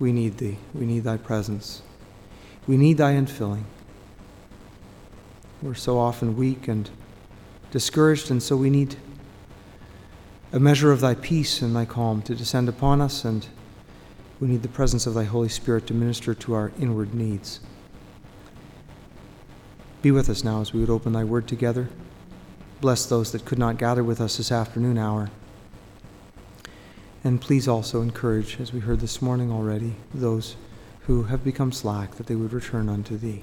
We need thee. We need thy presence. We need thy infilling. We're so often weak and discouraged, and so we need a measure of thy peace and thy calm to descend upon us, and we need the presence of thy Holy Spirit to minister to our inward needs. Be with us now as we would open thy word together. Bless those that could not gather with us this afternoon hour. And please also encourage, as we heard this morning already, those who have become slack, that they would return unto thee.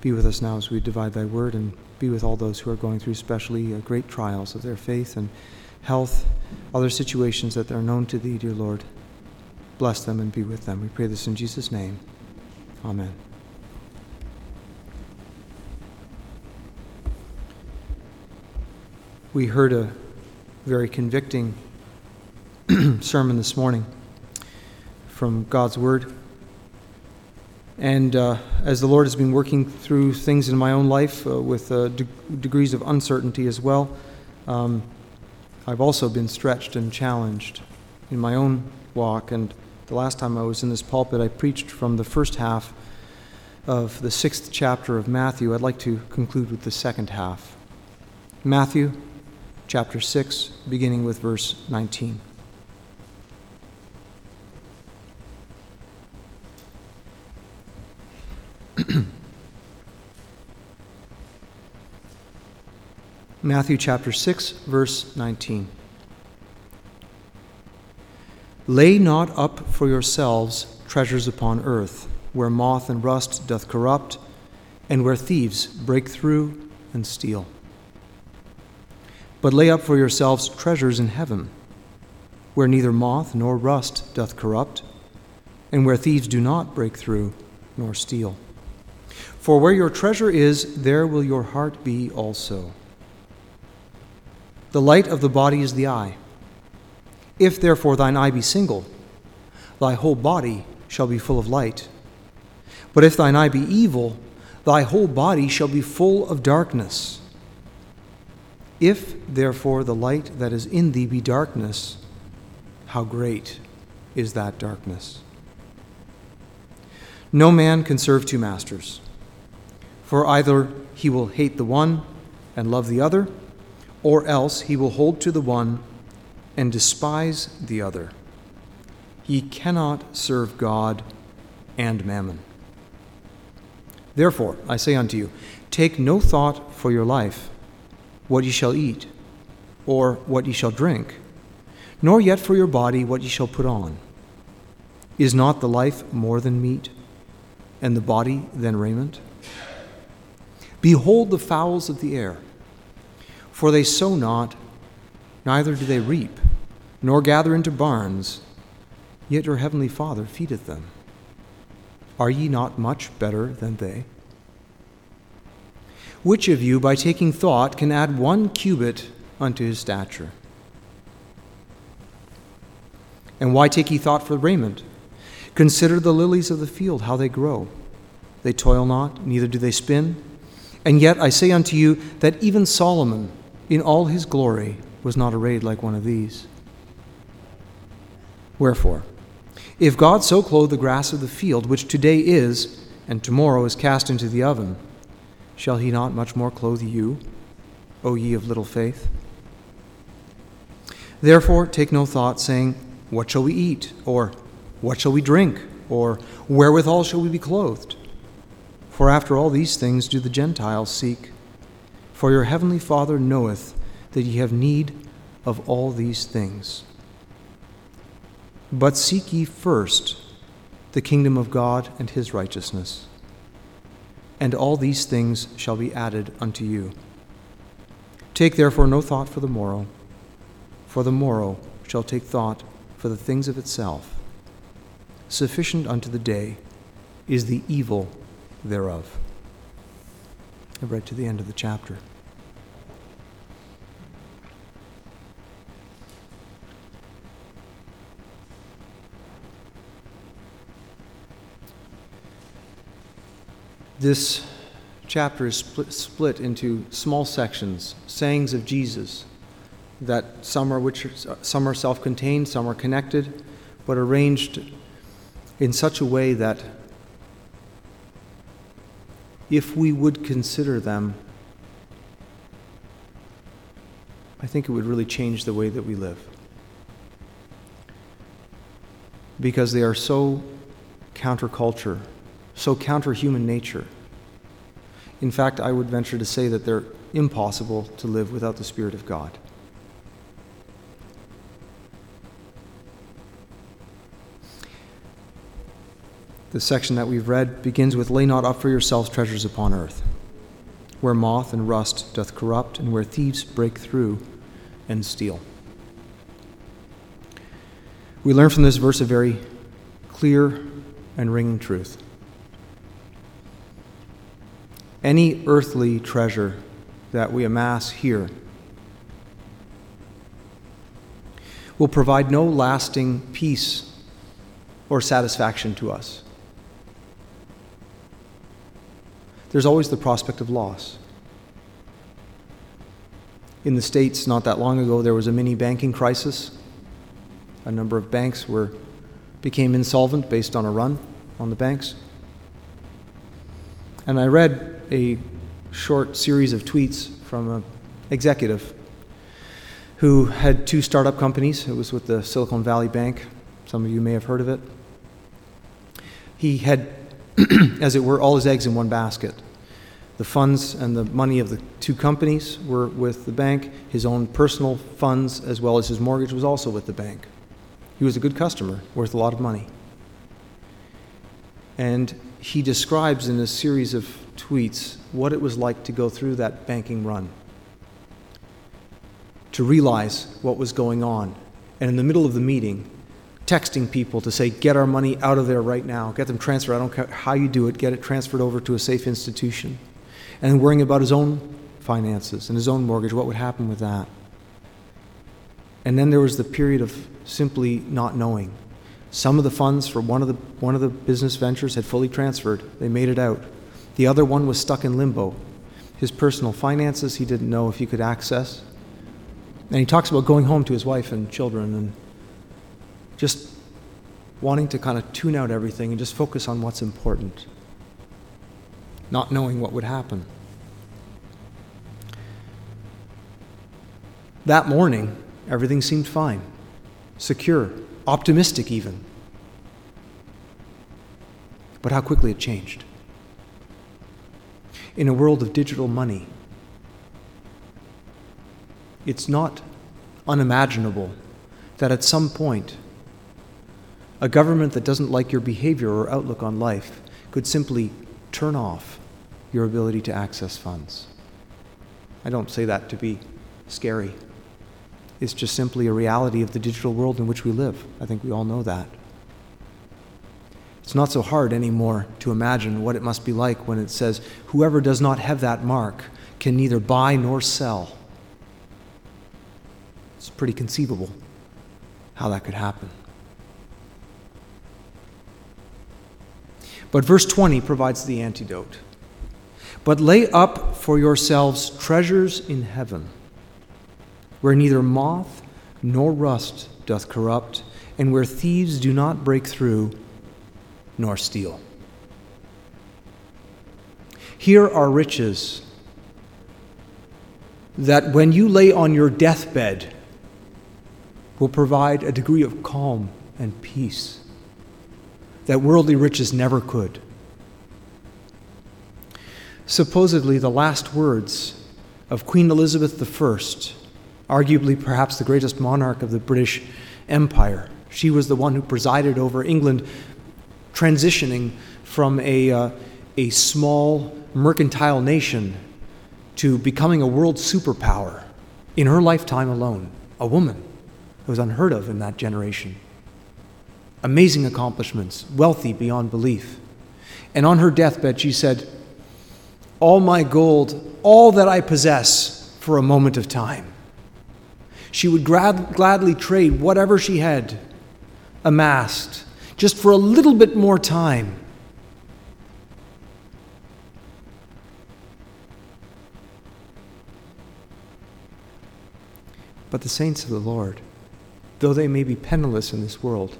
Be with us now as we divide thy word, and be with all those who are going through especially uh, great trials of their faith and health, other situations that are known to thee, dear Lord. Bless them and be with them. We pray this in Jesus' name. Amen. We heard a very convicting sermon this morning from God's Word. And uh, as the Lord has been working through things in my own life uh, with uh, de- degrees of uncertainty as well, um, I've also been stretched and challenged in my own walk. And the last time I was in this pulpit, I preached from the first half of the sixth chapter of Matthew. I'd like to conclude with the second half. Matthew chapter 6, beginning with verse 19. Matthew chapter 6, verse 19. Lay not up for yourselves treasures upon earth, where moth and rust doth corrupt, and where thieves break through and steal. But lay up for yourselves treasures in heaven, where neither moth nor rust doth corrupt, and where thieves do not break through nor steal. For where your treasure is, there will your heart be also. The light of the body is the eye. If therefore thine eye be single, thy whole body shall be full of light. But if thine eye be evil, thy whole body shall be full of darkness. If therefore the light that is in thee be darkness, how great is that darkness? No man can serve two masters, for either he will hate the one and love the other or else he will hold to the one and despise the other. He cannot serve God and mammon. Therefore, I say unto you, take no thought for your life, what ye shall eat, or what ye shall drink, nor yet for your body what ye shall put on. Is not the life more than meat, and the body than raiment? Behold the fowls of the air for they sow not, neither do they reap, nor gather into barns, yet your heavenly Father feedeth them. Are ye not much better than they? Which of you, by taking thought, can add one cubit unto his stature? And why take ye thought for raiment? Consider the lilies of the field, how they grow. They toil not, neither do they spin. And yet I say unto you that even Solomon, in all his glory was not arrayed like one of these. Wherefore, if God so clothe the grass of the field, which today is, and tomorrow is cast into the oven, shall he not much more clothe you, O ye of little faith? Therefore, take no thought, saying, What shall we eat? Or, What shall we drink? Or, Wherewithal shall we be clothed? For after all these things do the Gentiles seek. For your heavenly Father knoweth that ye have need of all these things. But seek ye first the kingdom of God and his righteousness, and all these things shall be added unto you. Take therefore no thought for the morrow, for the morrow shall take thought for the things of itself. Sufficient unto the day is the evil thereof. I read to the end of the chapter. This chapter is split, split, into small sections, sayings of Jesus, that some are which some are self-contained, some are connected, but arranged in such a way that if we would consider them, I think it would really change the way that we live. Because they are so counterculture, so counter human nature. In fact, I would venture to say that they're impossible to live without the Spirit of God. The section that we've read begins with Lay not up for yourselves treasures upon earth, where moth and rust doth corrupt, and where thieves break through and steal. We learn from this verse a very clear and ringing truth. Any earthly treasure that we amass here will provide no lasting peace or satisfaction to us. there's always the prospect of loss. In the States, not that long ago, there was a mini banking crisis. A number of banks were, became insolvent based on a run on the banks. And I read a short series of tweets from an executive who had two startup companies. It was with the Silicon Valley Bank. Some of you may have heard of it. He had, as it were, all his eggs in one basket. The funds and the money of the two companies were with the bank. His own personal funds, as well as his mortgage, was also with the bank. He was a good customer, worth a lot of money. And he describes in a series of tweets what it was like to go through that banking run, to realize what was going on. And in the middle of the meeting, texting people to say, get our money out of there right now, get them transferred. I don't care how you do it, get it transferred over to a safe institution and worrying about his own finances and his own mortgage, what would happen with that? And then there was the period of simply not knowing. Some of the funds for one of the, one of the business ventures had fully transferred, they made it out. The other one was stuck in limbo. His personal finances he didn't know if he could access. And he talks about going home to his wife and children and just wanting to kind of tune out everything and just focus on what's important, not knowing what would happen. That morning, everything seemed fine, secure, optimistic even. But how quickly it changed. In a world of digital money, it's not unimaginable that at some point, a government that doesn't like your behavior or outlook on life could simply turn off your ability to access funds. I don't say that to be scary. It's just simply a reality of the digital world in which we live. I think we all know that. It's not so hard anymore to imagine what it must be like when it says, Whoever does not have that mark can neither buy nor sell. It's pretty conceivable how that could happen. But verse 20 provides the antidote. But lay up for yourselves treasures in heaven where neither moth nor rust doth corrupt, and where thieves do not break through nor steal. Here are riches that when you lay on your deathbed will provide a degree of calm and peace that worldly riches never could. Supposedly, the last words of Queen Elizabeth I arguably perhaps the greatest monarch of the British Empire. She was the one who presided over England, transitioning from a, uh, a small mercantile nation to becoming a world superpower in her lifetime alone. A woman. It was unheard of in that generation. Amazing accomplishments, wealthy beyond belief. And on her deathbed, she said, All my gold, all that I possess for a moment of time she would grad- gladly trade whatever she had amassed just for a little bit more time. But the saints of the Lord, though they may be penniless in this world,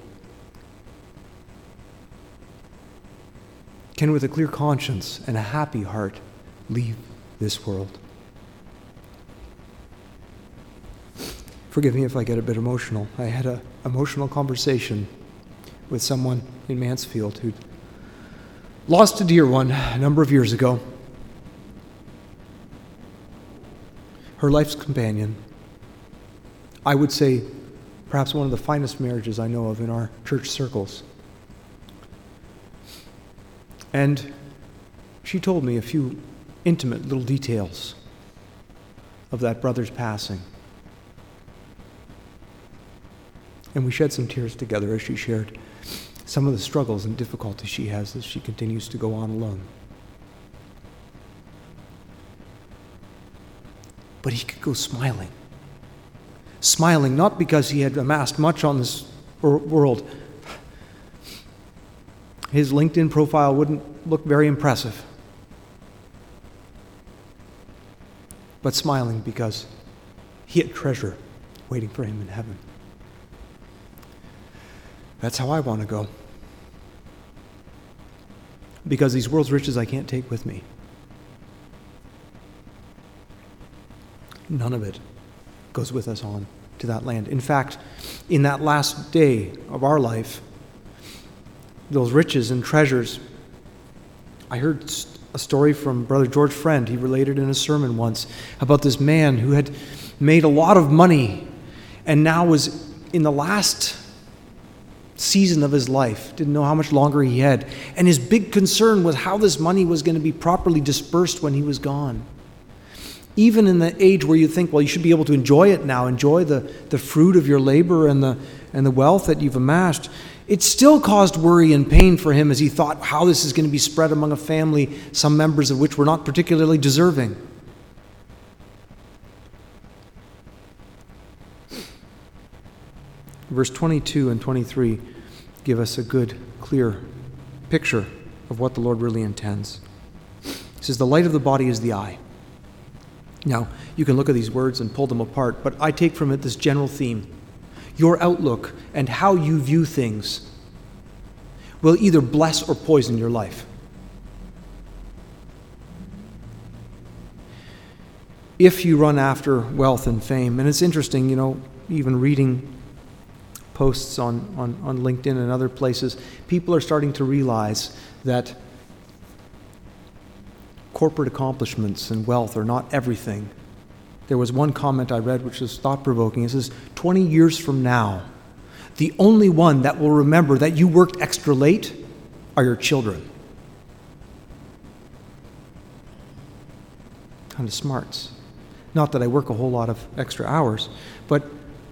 can, with a clear conscience and a happy heart, leave this world. Forgive me if I get a bit emotional. I had an emotional conversation with someone in Mansfield who lost a dear one a number of years ago. Her life's companion. I would say perhaps one of the finest marriages I know of in our church circles. And she told me a few intimate little details of that brother's passing. And we shed some tears together as she shared some of the struggles and difficulties she has as she continues to go on alone. But he could go smiling. Smiling not because he had amassed much on this world, his LinkedIn profile wouldn't look very impressive. But smiling because he had treasure waiting for him in heaven. That's how I want to go. Because these world's riches I can't take with me. None of it goes with us on to that land. In fact, in that last day of our life, those riches and treasures. I heard a story from Brother George Friend. He related in a sermon once about this man who had made a lot of money and now was in the last season of his life, didn't know how much longer he had. And his big concern was how this money was going to be properly dispersed when he was gone. Even in the age where you think, well, you should be able to enjoy it now, enjoy the, the fruit of your labor and the, and the wealth that you've amassed, it still caused worry and pain for him as he thought how this is going to be spread among a family, some members of which were not particularly deserving. Verse 22 and 23 give us a good, clear picture of what the Lord really intends. He says, The light of the body is the eye. Now, you can look at these words and pull them apart, but I take from it this general theme your outlook, and how you view things will either bless or poison your life. If you run after wealth and fame, and it's interesting, you know, even reading posts on, on, on LinkedIn and other places, people are starting to realize that corporate accomplishments and wealth are not everything there was one comment I read which was thought provoking. It says, 20 years from now, the only one that will remember that you worked extra late are your children. Kind of smarts. Not that I work a whole lot of extra hours, but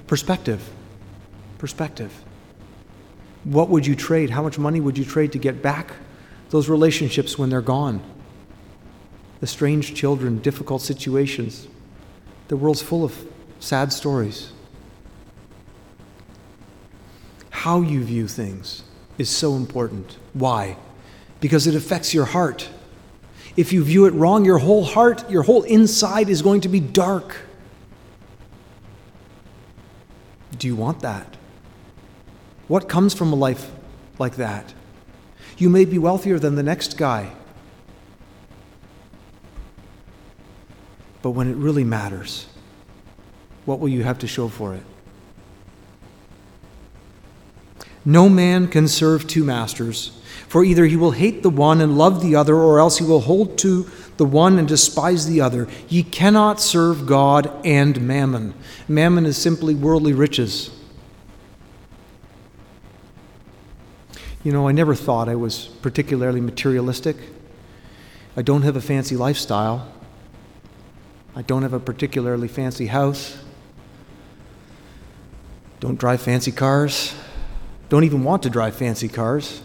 perspective. Perspective. What would you trade? How much money would you trade to get back those relationships when they're gone? The strange children, difficult situations, the world's full of sad stories. How you view things is so important. Why? Because it affects your heart. If you view it wrong, your whole heart, your whole inside is going to be dark. Do you want that? What comes from a life like that? You may be wealthier than the next guy. But when it really matters, what will you have to show for it? No man can serve two masters, for either he will hate the one and love the other, or else he will hold to the one and despise the other. Ye cannot serve God and mammon. Mammon is simply worldly riches. You know, I never thought I was particularly materialistic. I don't have a fancy lifestyle. I don't have a particularly fancy house. Don't drive fancy cars. Don't even want to drive fancy cars.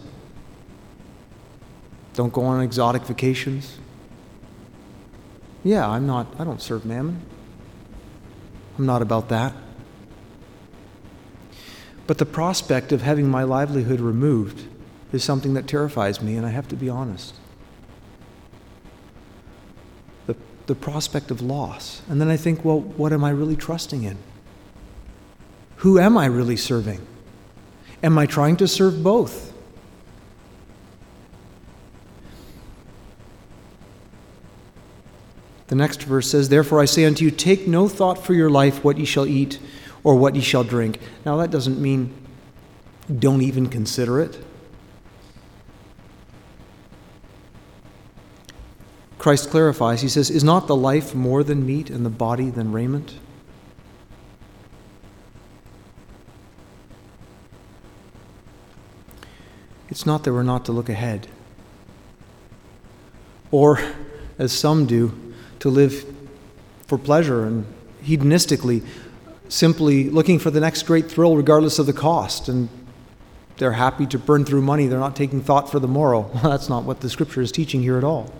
Don't go on exotic vacations. Yeah, I'm not, I don't serve mammon. I'm not about that. But the prospect of having my livelihood removed is something that terrifies me, and I have to be honest. The, the prospect of loss. And then I think, well, what am I really trusting in? Who am I really serving? Am I trying to serve both? The next verse says, Therefore I say unto you, take no thought for your life what ye shall eat or what ye shall drink. Now that doesn't mean don't even consider it. Christ clarifies, he says, Is not the life more than meat and the body than raiment? It's not that we're not to look ahead. Or, as some do, to live for pleasure and hedonistically, simply looking for the next great thrill regardless of the cost. And they're happy to burn through money. They're not taking thought for the morrow. That's not what the scripture is teaching here at all.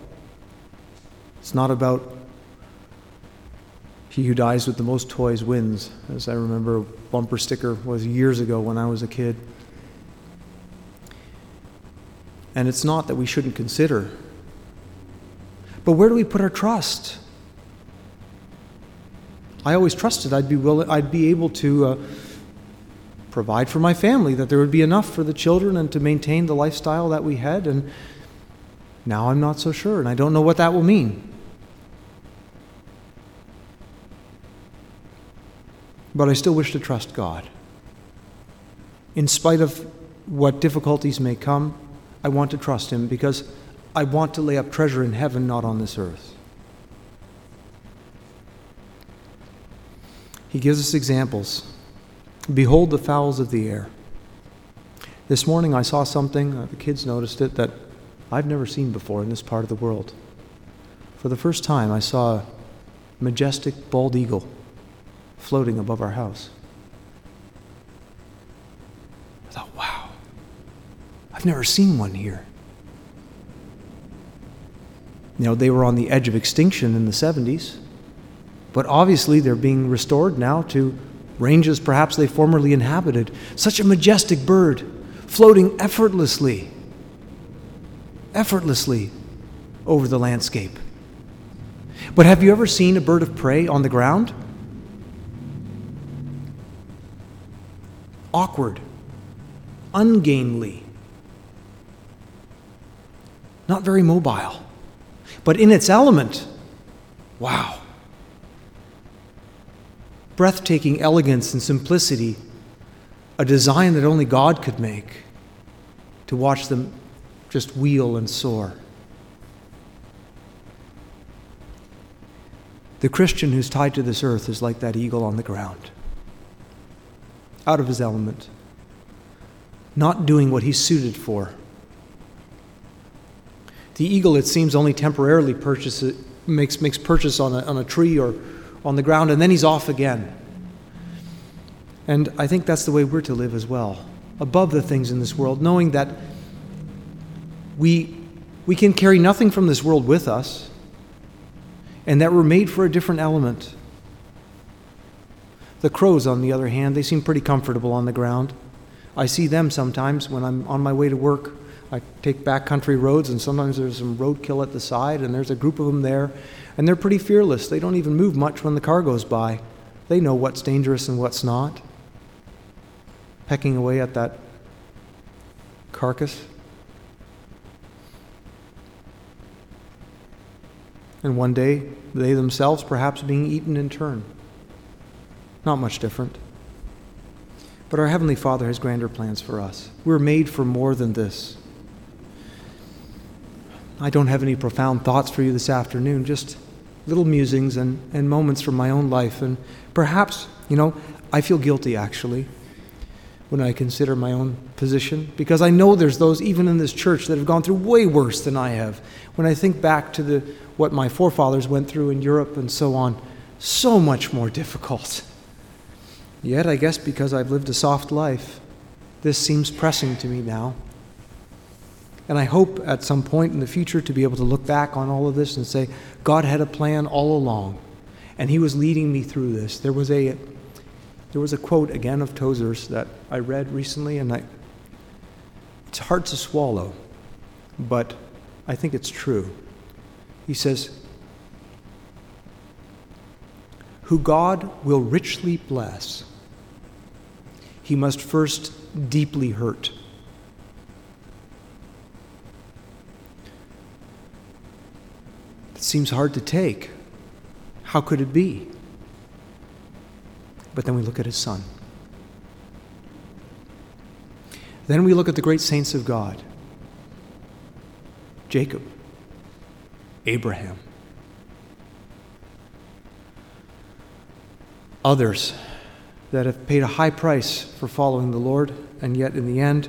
It's not about he who dies with the most toys wins, as I remember a bumper sticker was years ago when I was a kid. And it's not that we shouldn't consider. But where do we put our trust? I always trusted I'd be willing, I'd be able to uh, provide for my family, that there would be enough for the children and to maintain the lifestyle that we had. And now I'm not so sure, and I don't know what that will mean. But I still wish to trust God. In spite of what difficulties may come, I want to trust Him because I want to lay up treasure in heaven, not on this earth. He gives us examples. Behold the fowls of the air. This morning I saw something, uh, the kids noticed it, that I've never seen before in this part of the world. For the first time, I saw a majestic bald eagle floating above our house. I thought, wow, I've never seen one here. You know, they were on the edge of extinction in the 70s. But obviously, they're being restored now to ranges perhaps they formerly inhabited. Such a majestic bird, floating effortlessly, effortlessly over the landscape. But have you ever seen a bird of prey on the ground? Awkward, ungainly, not very mobile, but in its element. Wow breathtaking elegance and simplicity, a design that only God could make, to watch them just wheel and soar. The Christian who's tied to this earth is like that eagle on the ground, out of his element, not doing what he's suited for. The eagle, it seems, only temporarily purchases, makes, makes purchase on a, on a tree or on the ground, and then he's off again. And I think that's the way we're to live as well, above the things in this world, knowing that we, we can carry nothing from this world with us, and that we're made for a different element. The crows, on the other hand, they seem pretty comfortable on the ground. I see them sometimes when I'm on my way to work. I take backcountry roads, and sometimes there's some roadkill at the side, and there's a group of them there, and they're pretty fearless. They don't even move much when the car goes by. They know what's dangerous and what's not. Pecking away at that carcass. And one day, they themselves perhaps being eaten in turn. Not much different. But our Heavenly Father has grander plans for us. We're made for more than this. I don't have any profound thoughts for you this afternoon, just little musings and, and moments from my own life. And perhaps, you know, I feel guilty actually when I consider my own position because I know there's those even in this church that have gone through way worse than I have. When I think back to the what my forefathers went through in Europe and so on, so much more difficult. Yet I guess because I've lived a soft life, this seems pressing to me now. And I hope at some point in the future to be able to look back on all of this and say, God had a plan all along, and He was leading me through this. There was a, there was a quote again of Tozer's that I read recently, and I, it's hard to swallow, but I think it's true. He says, Who God will richly bless, He must first deeply hurt. It seems hard to take, How could it be? But then we look at his son. Then we look at the great saints of God Jacob, Abraham, others that have paid a high price for following the Lord, and yet in the end,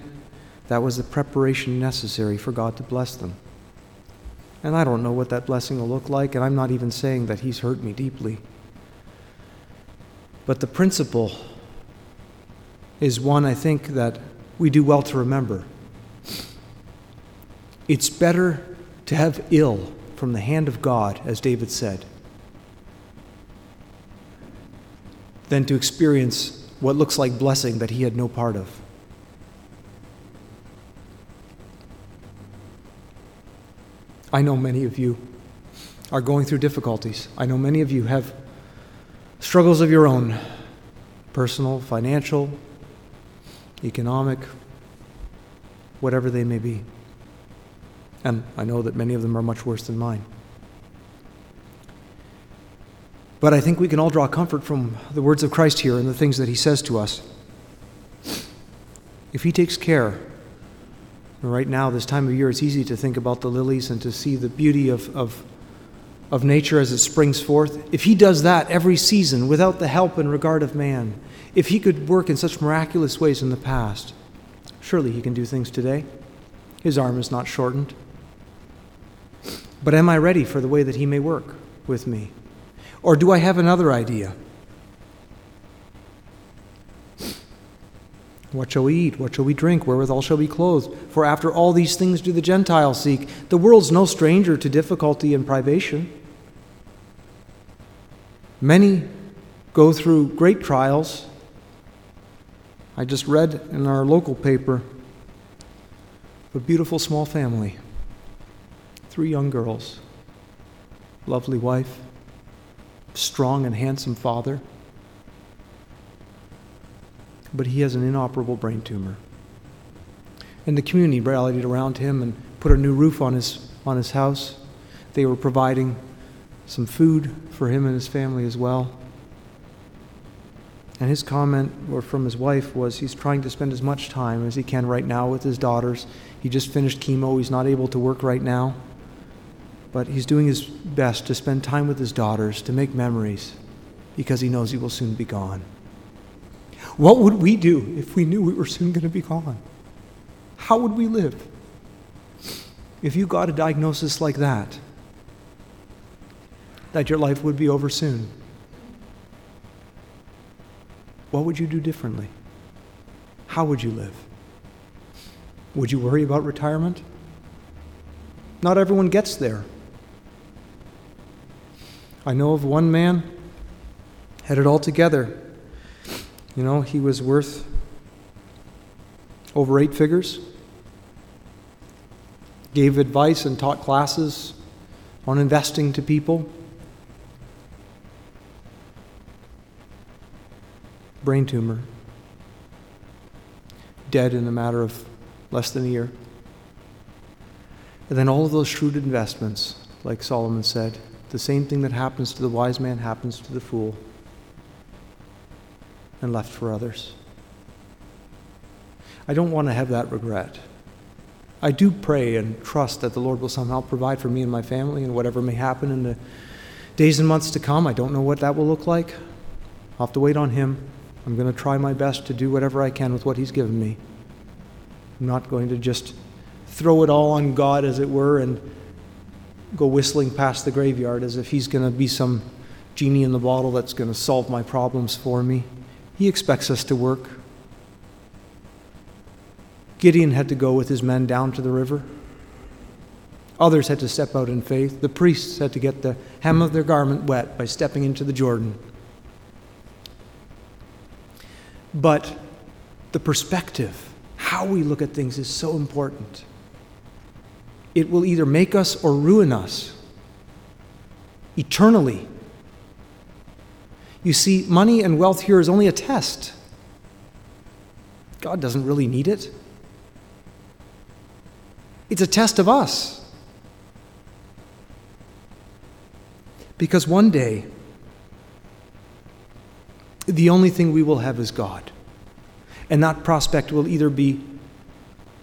that was the preparation necessary for God to bless them. And I don't know what that blessing will look like, and I'm not even saying that He's hurt me deeply. But the principle is one I think that we do well to remember. It's better to have ill from the hand of God, as David said, than to experience what looks like blessing that he had no part of. I know many of you are going through difficulties. I know many of you have struggles of your own personal, financial, economic, whatever they may be. And I know that many of them are much worse than mine. But I think we can all draw comfort from the words of Christ here and the things that he says to us. If he takes care, right now, this time of year, it's easy to think about the lilies and to see the beauty of, of, of nature as it springs forth. If he does that every season without the help and regard of man, if he could work in such miraculous ways in the past, surely he can do things today. His arm is not shortened. But am I ready for the way that he may work with me? Or do I have another idea? What shall we eat? What shall we drink? Wherewithal shall we clothe? For after all these things do the Gentiles seek. The world's no stranger to difficulty and privation. Many go through great trials. I just read in our local paper a beautiful small family, three young girls, lovely wife, strong and handsome father but he has an inoperable brain tumor. And the community rallied around him and put a new roof on his, on his house. They were providing some food for him and his family as well. And his comment or from his wife was he's trying to spend as much time as he can right now with his daughters. He just finished chemo, he's not able to work right now. But he's doing his best to spend time with his daughters, to make memories, because he knows he will soon be gone. What would we do if we knew we were soon going to be gone? How would we live? If you got a diagnosis like that, that your life would be over soon, what would you do differently? How would you live? Would you worry about retirement? Not everyone gets there. I know of one man had it all together you know, he was worth over eight figures, gave advice and taught classes on investing to people. Brain tumor, dead in a matter of less than a year. And then all of those shrewd investments, like Solomon said, the same thing that happens to the wise man happens to the fool and left for others. I don't want to have that regret. I do pray and trust that the Lord will somehow provide for me and my family and whatever may happen in the days and months to come. I don't know what that will look like. I'll have to wait on Him. I'm going to try my best to do whatever I can with what He's given me. I'm not going to just throw it all on God, as it were, and go whistling past the graveyard as if He's going to be some genie in the bottle that's going to solve my problems for me. He expects us to work. Gideon had to go with his men down to the river. Others had to step out in faith. The priests had to get the hem of their garment wet by stepping into the Jordan. But the perspective, how we look at things, is so important. It will either make us or ruin us eternally you see, money and wealth here is only a test. God doesn't really need it. It's a test of us. Because one day, the only thing we will have is God. And that prospect will either be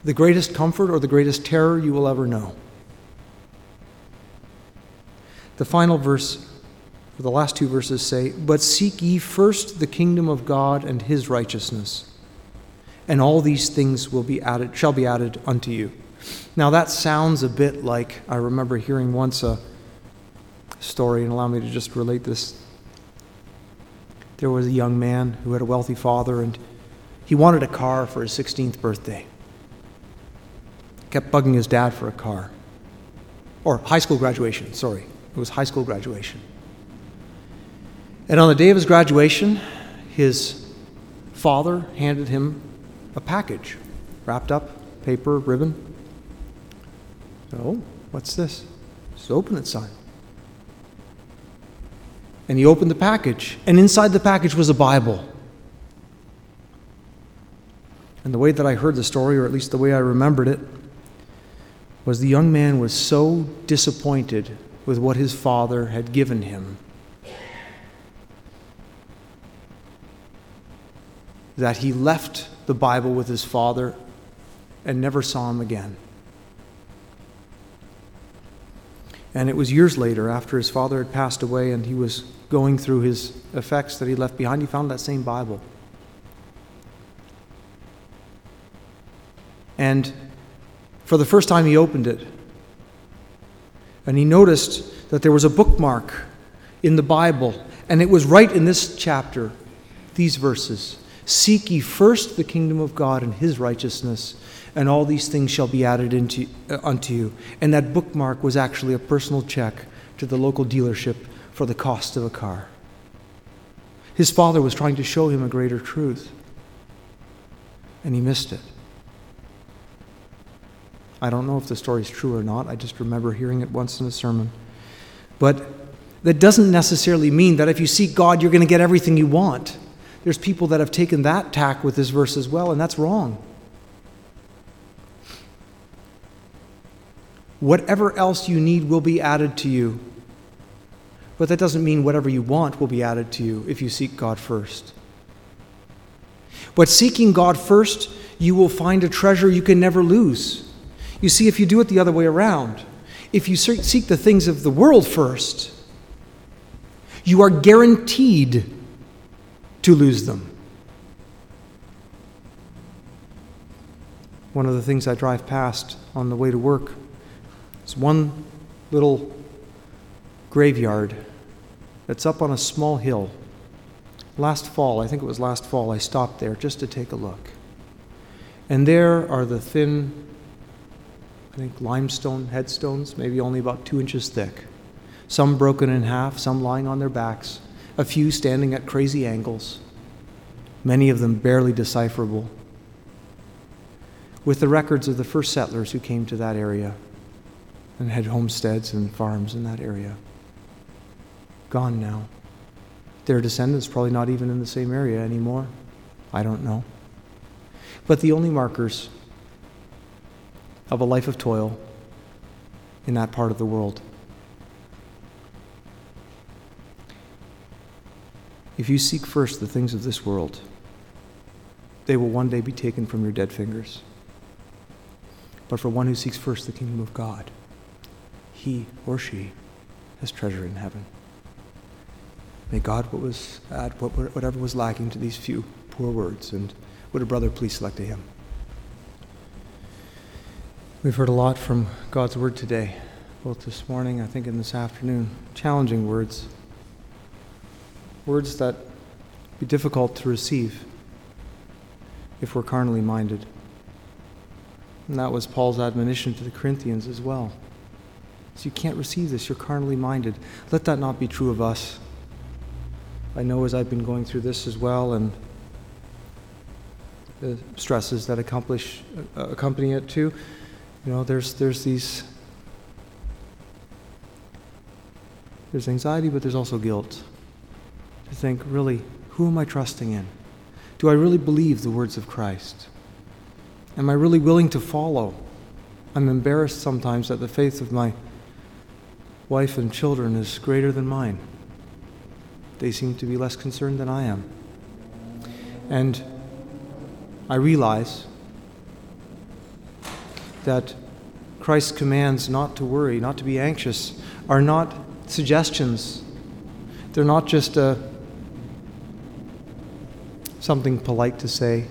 the greatest comfort or the greatest terror you will ever know. The final verse, the last two verses say, But seek ye first the kingdom of God and his righteousness, and all these things will be added, shall be added unto you. Now that sounds a bit like I remember hearing once a story, and allow me to just relate this. There was a young man who had a wealthy father, and he wanted a car for his 16th birthday. Kept bugging his dad for a car. Or high school graduation, sorry. It was high school graduation. And on the day of his graduation, his father handed him a package wrapped up, paper, ribbon. Oh, what's this? Just open it, son. And he opened the package, and inside the package was a Bible. And the way that I heard the story, or at least the way I remembered it, was the young man was so disappointed with what his father had given him that he left the Bible with his father and never saw him again. And it was years later, after his father had passed away and he was going through his effects that he left behind, he found that same Bible. And for the first time, he opened it. And he noticed that there was a bookmark in the Bible. And it was right in this chapter, these verses Seek ye first the kingdom of God and his righteousness, and all these things shall be added into, uh, unto you. And that bookmark was actually a personal check to the local dealership for the cost of a car. His father was trying to show him a greater truth, and he missed it. I don't know if the story is true or not. I just remember hearing it once in a sermon. But that doesn't necessarily mean that if you seek God, you're going to get everything you want. There's people that have taken that tack with this verse as well, and that's wrong. Whatever else you need will be added to you. But that doesn't mean whatever you want will be added to you if you seek God first. But seeking God first, you will find a treasure you can never lose. You see, if you do it the other way around, if you seek the things of the world first, you are guaranteed to lose them. One of the things I drive past on the way to work is one little graveyard that's up on a small hill. Last fall, I think it was last fall, I stopped there just to take a look. And there are the thin, I think, limestone headstones, maybe only about two inches thick. Some broken in half, some lying on their backs, a few standing at crazy angles, many of them barely decipherable, with the records of the first settlers who came to that area and had homesteads and farms in that area. Gone now. Their descendants probably not even in the same area anymore. I don't know. But the only markers of a life of toil in that part of the world. If you seek first the things of this world, they will one day be taken from your dead fingers. But for one who seeks first the kingdom of God, he or she has treasure in heaven. May God what was add what, whatever was lacking to these few poor words, and would a brother please select a hymn? We've heard a lot from God's word today, both this morning, I think, and this afternoon. Challenging words words that be difficult to receive if we're carnally minded. And that was Paul's admonition to the Corinthians as well. So you can't receive this, you're carnally minded. Let that not be true of us. I know as I've been going through this as well and the stresses that accomplish, uh, accompany it too, you know, there's, there's these, there's anxiety, but there's also guilt to think, really, who am I trusting in? Do I really believe the words of Christ? Am I really willing to follow? I'm embarrassed sometimes that the faith of my wife and children is greater than mine. They seem to be less concerned than I am. And I realize that Christ's commands not to worry, not to be anxious, are not suggestions. They're not just a, something polite to say.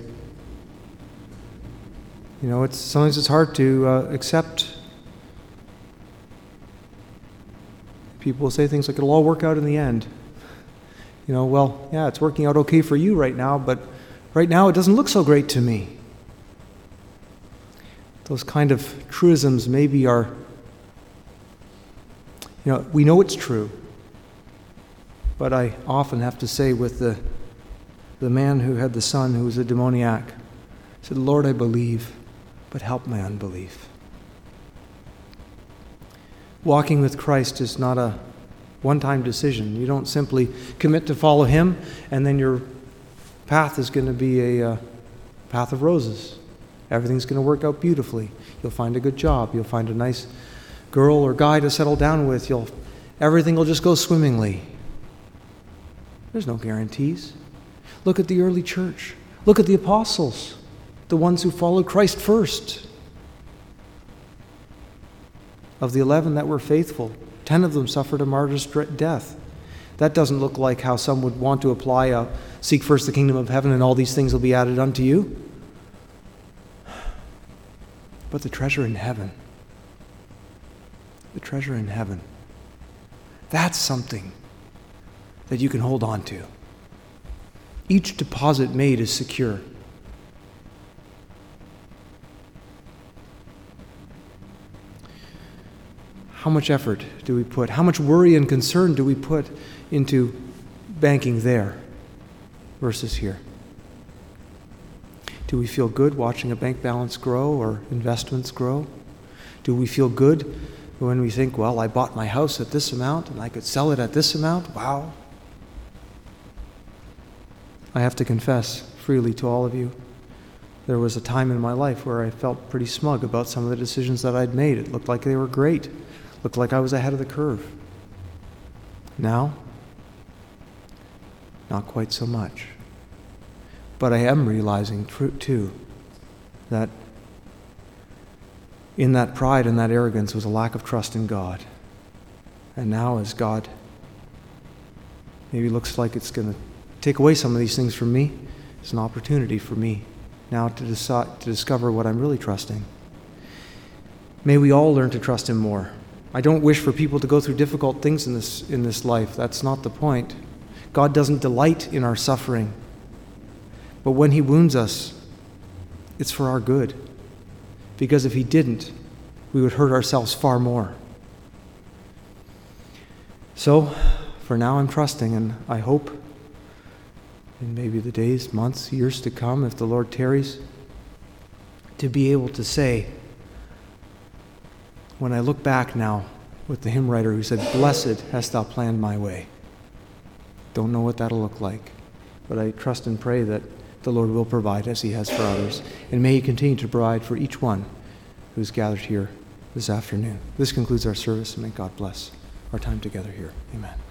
You know, it's, sometimes it's hard to uh, accept. People will say things like, it'll all work out in the end. You know, well, yeah, it's working out okay for you right now, but right now it doesn't look so great to me. Those kind of truisms maybe are, you know, we know it's true. But I often have to say with the, the man who had the son who was a demoniac, said, Lord, I believe, but help my unbelief. Walking with Christ is not a one time decision. You don't simply commit to follow Him and then your path is going to be a uh, path of roses. Everything's going to work out beautifully. You'll find a good job. You'll find a nice girl or guy to settle down with. You'll, everything will just go swimmingly. There's no guarantees. Look at the early church. Look at the apostles, the ones who followed Christ first. Of the 11 that were faithful, 10 of them suffered a martyr's death. That doesn't look like how some would want to apply a seek first the kingdom of heaven and all these things will be added unto you. But the treasure in heaven, the treasure in heaven, that's something that you can hold on to. Each deposit made is secure. How much effort do we put? How much worry and concern do we put into banking there versus here? Do we feel good watching a bank balance grow or investments grow? Do we feel good when we think, well, I bought my house at this amount and I could sell it at this amount? Wow. I have to confess freely to all of you, there was a time in my life where I felt pretty smug about some of the decisions that I'd made. It looked like they were great looked like I was ahead of the curve. Now, not quite so much. But I am realizing, too, that in that pride and that arrogance was a lack of trust in God. And now, as God maybe looks like it's going to take away some of these things from me, it's an opportunity for me now to, decide, to discover what I'm really trusting. May we all learn to trust Him more. I don't wish for people to go through difficult things in this, in this life. That's not the point. God doesn't delight in our suffering. But when He wounds us, it's for our good. Because if He didn't, we would hurt ourselves far more. So, for now, I'm trusting, and I hope in maybe the days, months, years to come, if the Lord tarries, to be able to say, when I look back now with the hymn writer who said, Blessed hast thou planned my way. Don't know what that'll look like, but I trust and pray that the Lord will provide as he has for others. And may he continue to provide for each one who's gathered here this afternoon. This concludes our service, and may God bless our time together here. Amen.